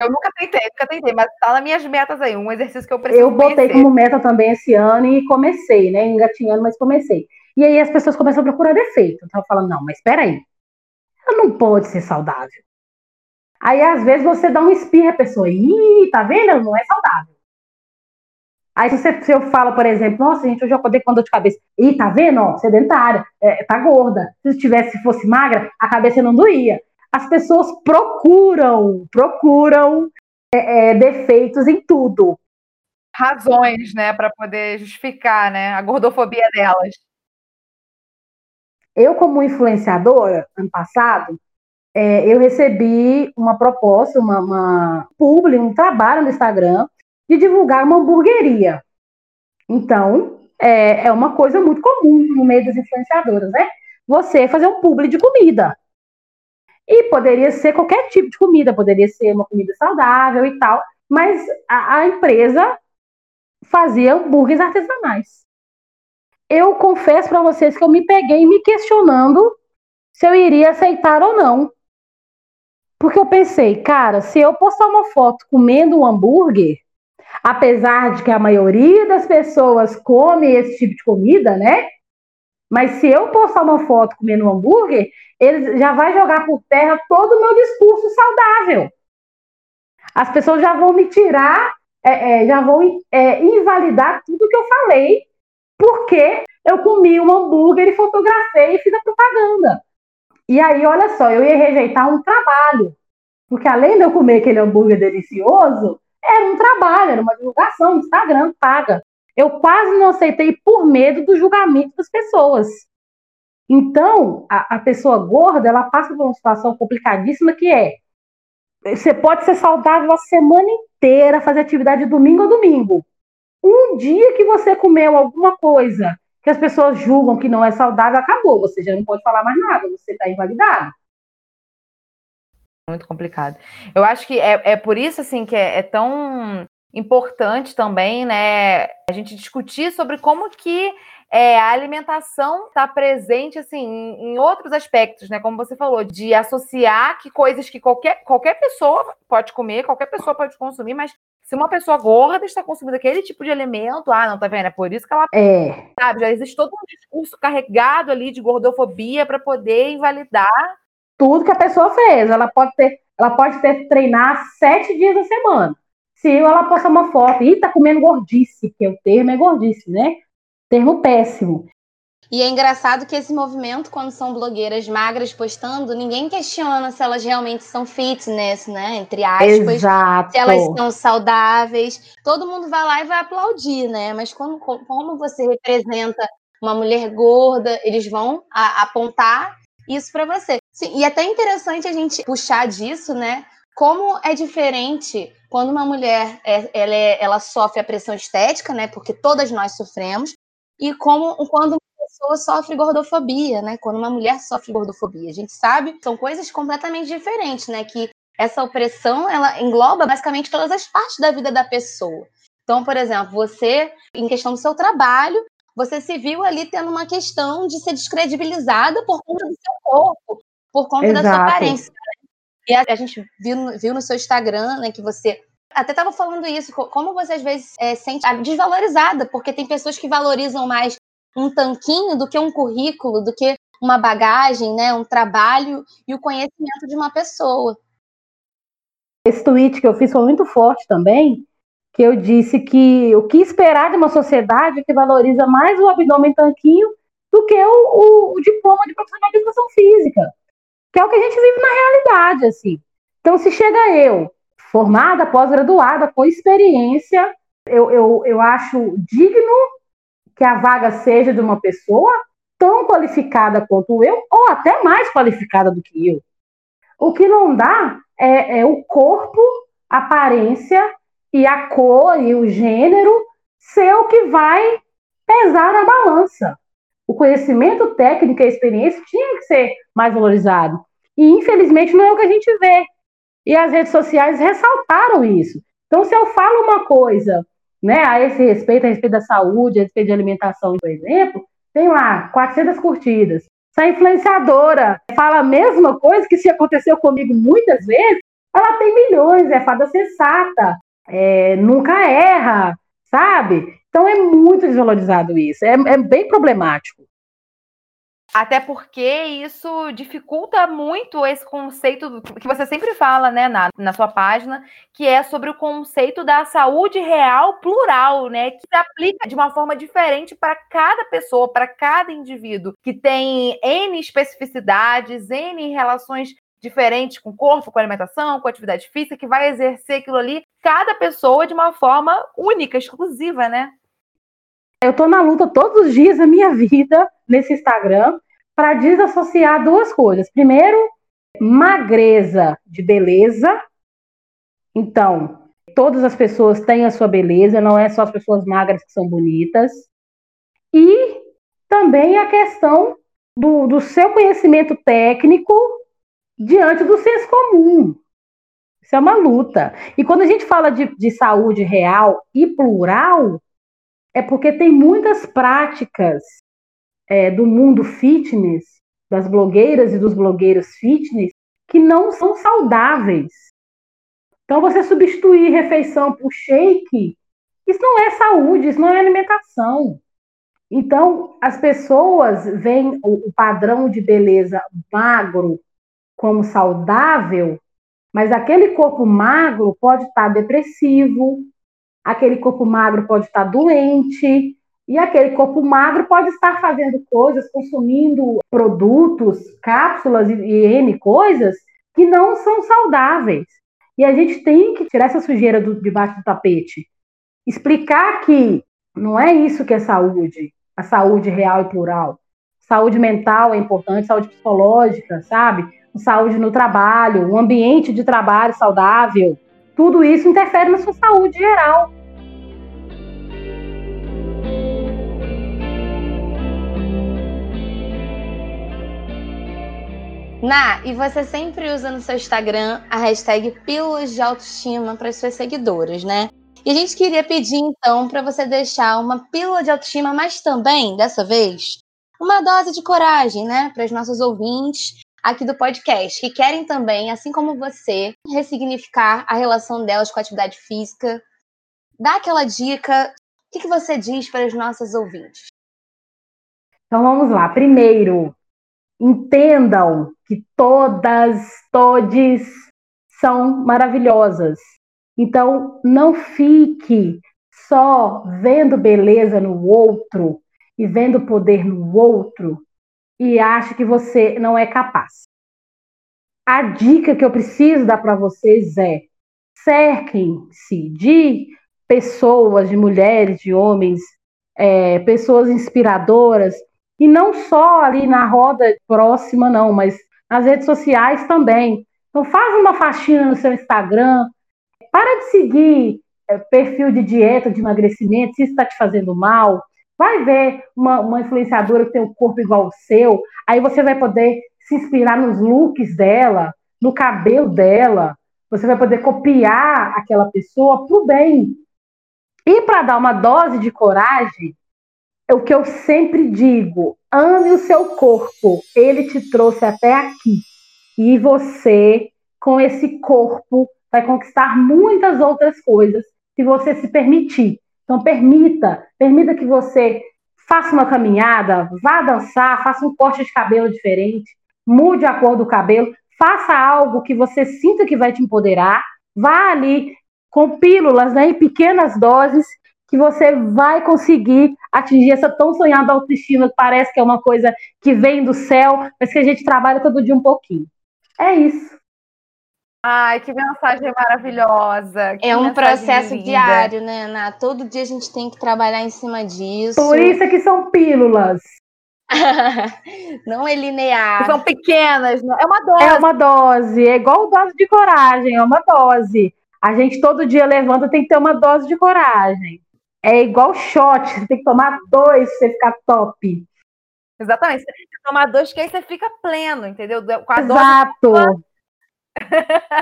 Eu nunca tentei, nunca tentei, mas tá nas minhas metas aí, um exercício que eu preciso Eu botei conhecer. como meta também esse ano e comecei, né, engatinhando, mas comecei. E aí as pessoas começam a procurar defeito. Então eu falo, não, mas espera aí, ela não pode ser saudável. Aí às vezes você dá um espirro a pessoa, ih, tá vendo? Não é saudável. Aí se, você, se eu falo, por exemplo, nossa, gente, hoje eu acordei com dor de cabeça. Ih, tá vendo? Ó, sedentária, é, tá gorda. Se tivesse, se fosse magra, a cabeça não doía as pessoas procuram, procuram é, é, defeitos em tudo. Razões, né, para poder justificar, né, a gordofobia delas. Eu, como influenciadora, ano passado, é, eu recebi uma proposta, uma, uma publi, um trabalho no Instagram de divulgar uma hamburgueria. Então, é, é uma coisa muito comum no meio das influenciadoras, né? Você fazer um publi de comida. E poderia ser qualquer tipo de comida, poderia ser uma comida saudável e tal, mas a, a empresa fazia hambúrgueres artesanais. Eu confesso para vocês que eu me peguei me questionando se eu iria aceitar ou não. Porque eu pensei, cara, se eu postar uma foto comendo um hambúrguer, apesar de que a maioria das pessoas come esse tipo de comida, né? Mas se eu postar uma foto comendo um hambúrguer, ele já vai jogar por terra todo o meu discurso saudável. As pessoas já vão me tirar, é, é, já vão é, invalidar tudo que eu falei, porque eu comi um hambúrguer e fotografei e fiz a propaganda. E aí, olha só, eu ia rejeitar um trabalho. Porque além de eu comer aquele hambúrguer delicioso, era um trabalho, era uma divulgação, Instagram paga. Eu quase não aceitei por medo do julgamento das pessoas. Então, a, a pessoa gorda, ela passa por uma situação complicadíssima que é você pode ser saudável a semana inteira, fazer atividade domingo a domingo. Um dia que você comeu alguma coisa que as pessoas julgam que não é saudável, acabou. Você já não pode falar mais nada, você está invalidado. Muito complicado. Eu acho que é, é por isso assim que é, é tão importante também, né, a gente discutir sobre como que é, a alimentação está presente assim em, em, outros aspectos, né? Como você falou, de associar que coisas que qualquer, qualquer pessoa pode comer, qualquer pessoa pode consumir, mas se uma pessoa gorda está consumindo aquele tipo de alimento, ah, não, tá vendo? É por isso que ela. É. Sabe, já existe todo um discurso carregado ali de gordofobia para poder invalidar. Tudo que a pessoa fez. Ela pode ter, ela pode ter treinar sete dias da semana. Se ela posta uma foto e tá comendo gordice, que o termo é gordice, né? Termo péssimo. E é engraçado que esse movimento, quando são blogueiras magras postando, ninguém questiona se elas realmente são fitness, né? Entre aspas. Exato. Se elas são saudáveis. Todo mundo vai lá e vai aplaudir, né? Mas quando, como você representa uma mulher gorda, eles vão a, apontar isso para você. Sim, e é até interessante a gente puxar disso, né? Como é diferente quando uma mulher é, ela, é, ela sofre a pressão estética, né? Porque todas nós sofremos, e como quando uma pessoa sofre gordofobia, né? Quando uma mulher sofre gordofobia. A gente sabe, são coisas completamente diferentes, né? Que essa opressão, ela engloba basicamente todas as partes da vida da pessoa. Então, por exemplo, você, em questão do seu trabalho, você se viu ali tendo uma questão de ser descredibilizada por conta do seu corpo, por conta Exato. da sua aparência. E a, gente viu, viu no seu Instagram, né, que você até estava falando isso, como você às vezes é, sente desvalorizada, porque tem pessoas que valorizam mais um tanquinho do que um currículo, do que uma bagagem, né, um trabalho e o conhecimento de uma pessoa. Esse tweet que eu fiz foi muito forte também, que eu disse que o que esperar de uma sociedade que valoriza mais o abdômen tanquinho do que o, o, o diploma de profissional de educação física, que é o que a gente vive na realidade, assim. Então, se chega eu, formada, pós-graduada, com experiência, eu, eu, eu acho digno que a vaga seja de uma pessoa tão qualificada quanto eu, ou até mais qualificada do que eu. O que não dá é, é o corpo, a aparência e a cor e o gênero ser o que vai pesar na balança. O conhecimento técnico e a experiência tinha que ser mais valorizado. E infelizmente não é o que a gente vê. E as redes sociais ressaltaram isso. Então, se eu falo uma coisa né, a esse respeito, a respeito da saúde, a respeito de alimentação, por exemplo, tem lá 400 curtidas. Se a influenciadora fala a mesma coisa, que se aconteceu comigo muitas vezes, ela tem milhões, é fada sensata, é, nunca erra, sabe? Então é muito desvalorizado isso, é, é bem problemático. Até porque isso dificulta muito esse conceito que você sempre fala, né, na, na sua página, que é sobre o conceito da saúde real plural, né, que se aplica de uma forma diferente para cada pessoa, para cada indivíduo, que tem N especificidades, N relações diferentes com o corpo, com a alimentação, com a atividade física, que vai exercer aquilo ali, cada pessoa de uma forma única, exclusiva, né? Eu tô na luta todos os dias da minha vida nesse Instagram para desassociar duas coisas. Primeiro, magreza de beleza. Então, todas as pessoas têm a sua beleza, não é só as pessoas magras que são bonitas. E também a questão do, do seu conhecimento técnico diante do senso comum. Isso é uma luta. E quando a gente fala de, de saúde real e plural, é porque tem muitas práticas é, do mundo fitness, das blogueiras e dos blogueiros fitness, que não são saudáveis. Então, você substituir refeição por shake, isso não é saúde, isso não é alimentação. Então, as pessoas veem o padrão de beleza magro como saudável, mas aquele corpo magro pode estar depressivo, aquele corpo magro pode estar doente, e aquele corpo magro pode estar fazendo coisas, consumindo produtos, cápsulas e, N coisas que não são saudáveis. E a gente tem que tirar essa sujeira do, debaixo do tapete. Explicar que não é isso que é saúde, a saúde real e plural. Saúde mental é importante, saúde psicológica, sabe? saúde no trabalho, um ambiente de trabalho saudável, tudo isso interfere na sua saúde geral. Na e você sempre usa no seu Instagram a hashtag Pílulas de Autoestima para as suas seguidoras, né? E a gente queria pedir então para você deixar uma pílula de autoestima, mas também, dessa vez, uma dose de coragem, né, para os nossos ouvintes aqui do podcast, que querem também, assim como você, ressignificar a relação delas com a atividade física. Dá aquela dica. O que, que você diz para os nossos ouvintes? Então vamos lá. Primeiro, entendam que todas, todes são maravilhosas. Então não fique só vendo beleza no outro e vendo poder no outro e acha que você não é capaz. A dica que eu preciso dar para vocês é: cerquem-se de pessoas, de mulheres, de homens, é, pessoas inspiradoras, e não só ali na roda próxima, não, mas nas redes sociais também. Então, faz uma faxina no seu Instagram, para de seguir é, perfil de dieta, de emagrecimento, se isso está te fazendo mal, Vai ver uma, uma influenciadora que tem um corpo igual ao seu, aí você vai poder se inspirar nos looks dela, no cabelo dela, você vai poder copiar aquela pessoa pro bem. E para dar uma dose de coragem, é o que eu sempre digo: ame o seu corpo. Ele te trouxe até aqui. E você, com esse corpo, vai conquistar muitas outras coisas se você se permitir. Então, permita, permita que você faça uma caminhada, vá dançar, faça um corte de cabelo diferente, mude a cor do cabelo, faça algo que você sinta que vai te empoderar, vá ali com pílulas, né, em pequenas doses, que você vai conseguir atingir essa tão sonhada autoestima, que parece que é uma coisa que vem do céu, mas que a gente trabalha todo dia um pouquinho. É isso. Ai, que mensagem maravilhosa. Que é um processo linda. diário, né, Ana? Todo dia a gente tem que trabalhar em cima disso. Por isso é que são pílulas. [laughs] não é linear. São pequenas, é uma dose. É uma dose, é igual dose de coragem, é uma dose. A gente todo dia levanta, tem que ter uma dose de coragem. É igual shot, você tem que tomar dois pra você ficar top. Exatamente, você tem que tomar dois, que aí você fica pleno, entendeu? Com a Exato. Dose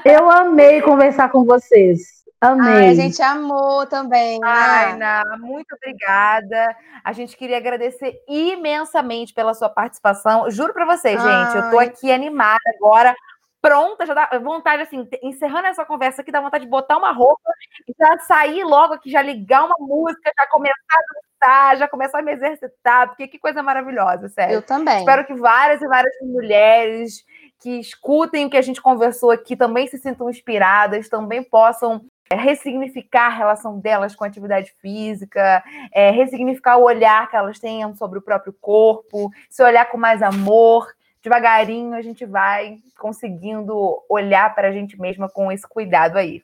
eu amei conversar com vocês. Amei. Ai, a gente amou também. Ai, Ana, muito obrigada. A gente queria agradecer imensamente pela sua participação. Juro para vocês, gente, eu tô aqui animada agora, pronta, já dá vontade, assim, encerrando essa conversa aqui, dá vontade de botar uma roupa e já sair logo aqui, já ligar uma música, já começar a dançar, já começar a me exercitar, porque que coisa maravilhosa, sério. Eu também. Espero que várias e várias mulheres que escutem o que a gente conversou aqui, também se sintam inspiradas, também possam é, ressignificar a relação delas com a atividade física, é, ressignificar o olhar que elas tenham sobre o próprio corpo, se olhar com mais amor. Devagarinho a gente vai conseguindo olhar para a gente mesma com esse cuidado aí.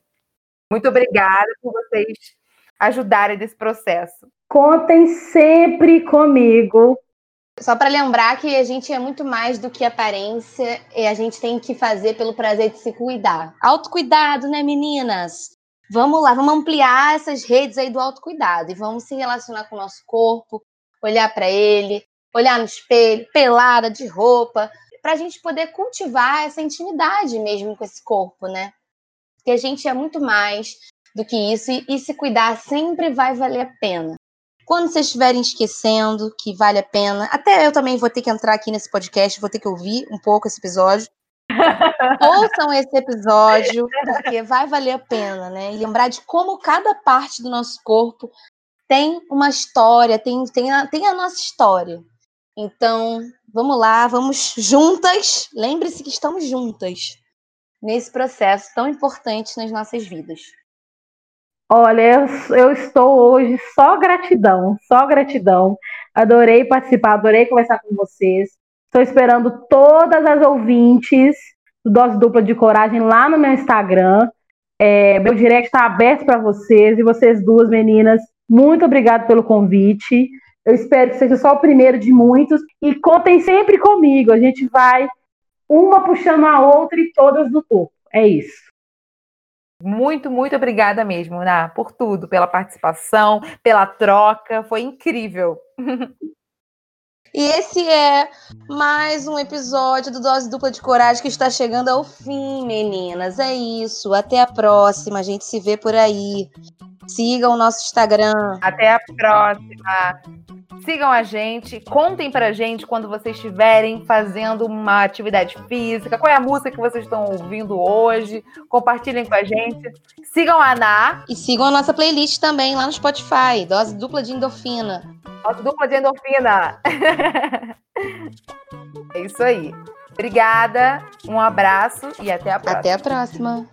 Muito obrigada por vocês ajudarem nesse processo. Contem sempre comigo só para lembrar que a gente é muito mais do que aparência e a gente tem que fazer pelo prazer de se cuidar. Autocuidado, né, meninas? Vamos lá, vamos ampliar essas redes aí do autocuidado e vamos se relacionar com o nosso corpo, olhar para ele, olhar no espelho, pelada, de roupa, para a gente poder cultivar essa intimidade mesmo com esse corpo, né? Porque a gente é muito mais do que isso e, e se cuidar sempre vai valer a pena. Quando vocês estiverem esquecendo que vale a pena, até eu também vou ter que entrar aqui nesse podcast, vou ter que ouvir um pouco esse episódio. [laughs] Ouçam esse episódio, porque vai valer a pena, né? E lembrar de como cada parte do nosso corpo tem uma história, tem, tem, a, tem a nossa história. Então, vamos lá, vamos juntas. Lembre-se que estamos juntas nesse processo tão importante nas nossas vidas. Olha, eu, eu, estou hoje só gratidão, só gratidão. Adorei participar, adorei conversar com vocês. Estou esperando todas as ouvintes do Dose Dupla de Coragem lá no meu Instagram. É, meu direct está aberto para vocês e vocês duas meninas. Muito obrigado pelo convite. Eu espero que seja só o primeiro de muitos. E contem sempre comigo. A gente vai uma puxando a outra e todas no topo. É isso. Muito, muito obrigada mesmo, Ná, por tudo, pela participação, pela troca, foi incrível. [laughs] E esse é mais um episódio do Dose Dupla de Coragem que está chegando ao fim, meninas. É isso. Até a próxima. A gente se vê por aí. Sigam o nosso Instagram. Até a próxima. Sigam a gente, contem pra gente quando vocês estiverem fazendo uma atividade física, qual é a música que vocês estão ouvindo hoje, compartilhem com a gente. Sigam a Ana. E sigam a nossa playlist também lá no Spotify, Dose Dupla de Endorfina. Dose Dupla de Endorfina. [laughs] é isso aí. Obrigada, um abraço e até a próxima. Até a próxima.